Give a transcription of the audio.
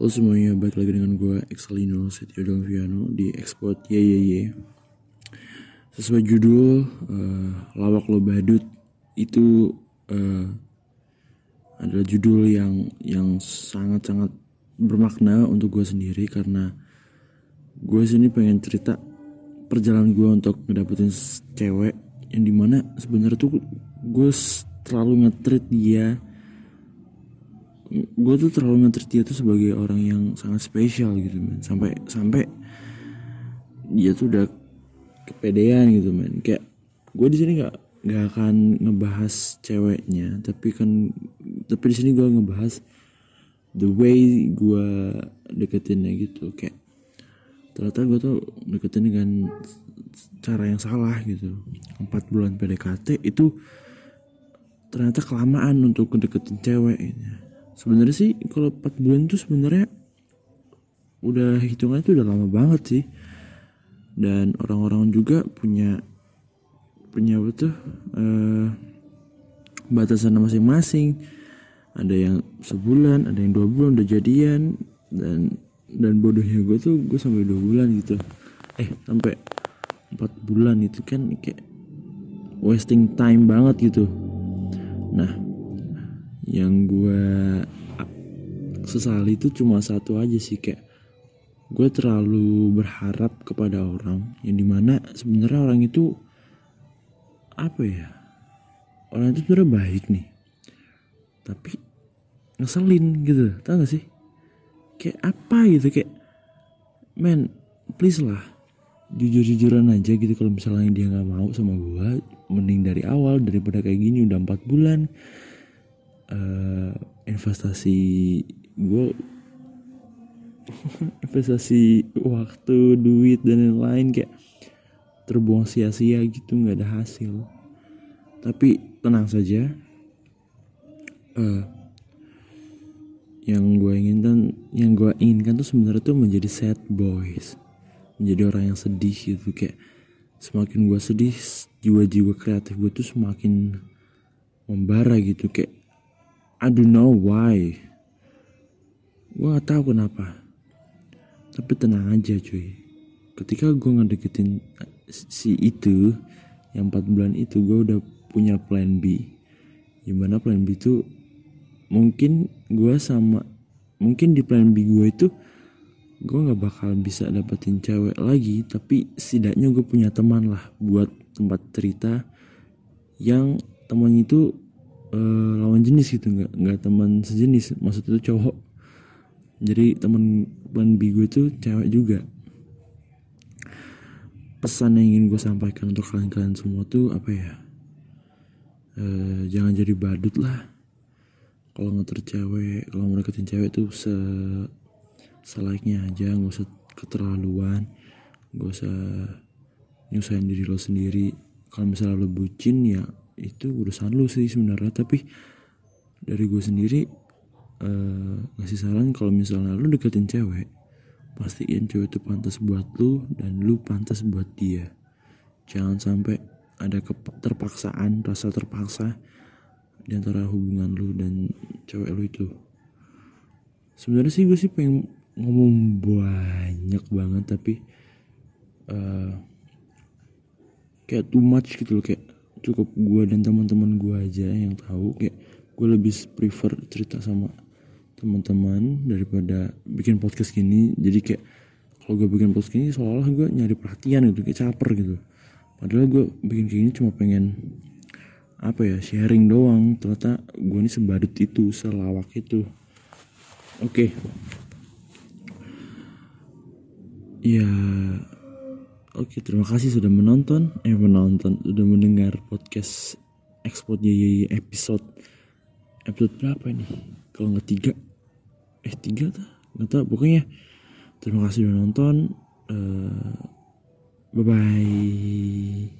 Halo semuanya, balik lagi dengan gue Excelino Setio Donviano di Export Ye Ye Ye. Sesuai judul uh, Lawak Lo Badut itu uh, adalah judul yang yang sangat-sangat bermakna untuk gue sendiri karena gue sini pengen cerita perjalanan gue untuk ngedapetin cewek yang di mana sebenarnya tuh gue terlalu ngetrit dia gue tuh terlalu ngetrit dia tuh sebagai orang yang sangat spesial gitu men. Sampai sampai dia tuh udah kepedean gitu men. Kayak gue di sini nggak nggak akan ngebahas ceweknya tapi kan tapi di sini gue ngebahas the way gue deketinnya gitu. Kayak ternyata gue tuh deketin dengan cara yang salah gitu. Empat bulan PDKT itu ternyata kelamaan untuk deketin cewek ini sebenarnya sih kalau 4 bulan itu sebenarnya udah hitungannya itu udah lama banget sih. Dan orang-orang juga punya punya apa tuh uh, batasan masing-masing. Ada yang sebulan ada yang dua bulan udah jadian. Dan dan bodohnya gue tuh gue sampai dua bulan gitu. Eh sampai empat bulan itu kan kayak wasting time banget gitu. Nah yang gue sesali itu cuma satu aja sih kayak gue terlalu berharap kepada orang yang di mana sebenarnya orang itu apa ya orang itu sebenarnya baik nih tapi ngeselin gitu tau gak sih? Kayak apa gitu kayak men please lah jujur-jujuran aja gitu kalau misalnya dia nggak mau sama gue mending dari awal daripada kayak gini udah empat bulan uh, investasi gue investasi waktu duit dan lain-lain kayak terbuang sia-sia gitu nggak ada hasil. Tapi tenang saja uh, yang gue inginkan yang gue inginkan tuh sebenarnya tuh menjadi sad boys menjadi orang yang sedih gitu kayak semakin gue sedih jiwa-jiwa kreatif gue tuh semakin membara gitu kayak I don't know why gue gak tahu kenapa. Tapi tenang aja cuy. Ketika gue ngedeketin si itu yang 4 bulan itu gue udah punya plan B. Gimana plan B itu mungkin gue sama mungkin di plan B gue itu gue nggak bakal bisa dapetin cewek lagi. Tapi setidaknya gue punya teman lah buat tempat cerita yang temannya itu uh, lawan jenis gitu. Nggak nggak teman sejenis. Maksud itu cowok jadi teman plan B gue itu cewek juga. Pesan yang ingin gue sampaikan untuk kalian-kalian semua tuh apa ya? Uh, jangan jadi badut lah. Kalau ngeter cewek kalau mau deketin cewek tuh se selaiknya aja nggak usah keterlaluan. Nggak usah nyusahin diri lo sendiri. Kalau misalnya lo bucin ya itu urusan lu sih sebenarnya. Tapi dari gue sendiri uh, ngasih saran kalau misalnya lu deketin cewek pastiin cewek itu pantas buat lu dan lu pantas buat dia. Jangan sampai ada terpaksaan rasa terpaksa di antara hubungan lu dan cewek lu itu. Sebenarnya sih gue sih pengen ngomong banyak banget tapi uh, kayak too much gitu loh kayak cukup gue dan teman-teman gue aja yang tahu kayak gue lebih prefer cerita sama teman-teman daripada bikin podcast gini. Jadi kayak kalau gue bikin podcast gini seolah-olah gue nyari perhatian gitu kayak caper gitu. Padahal gue bikin kayak gini cuma pengen apa ya sharing doang. Ternyata gue ini sebadut itu selawak itu. Oke. Okay. ya Oke, terima kasih sudah menonton, eh menonton, sudah mendengar podcast Export YY episode episode berapa ini? Kalau nggak tiga, eh tiga tuh, nggak tahu. Pokoknya terima kasih sudah nonton. Uh, bye bye.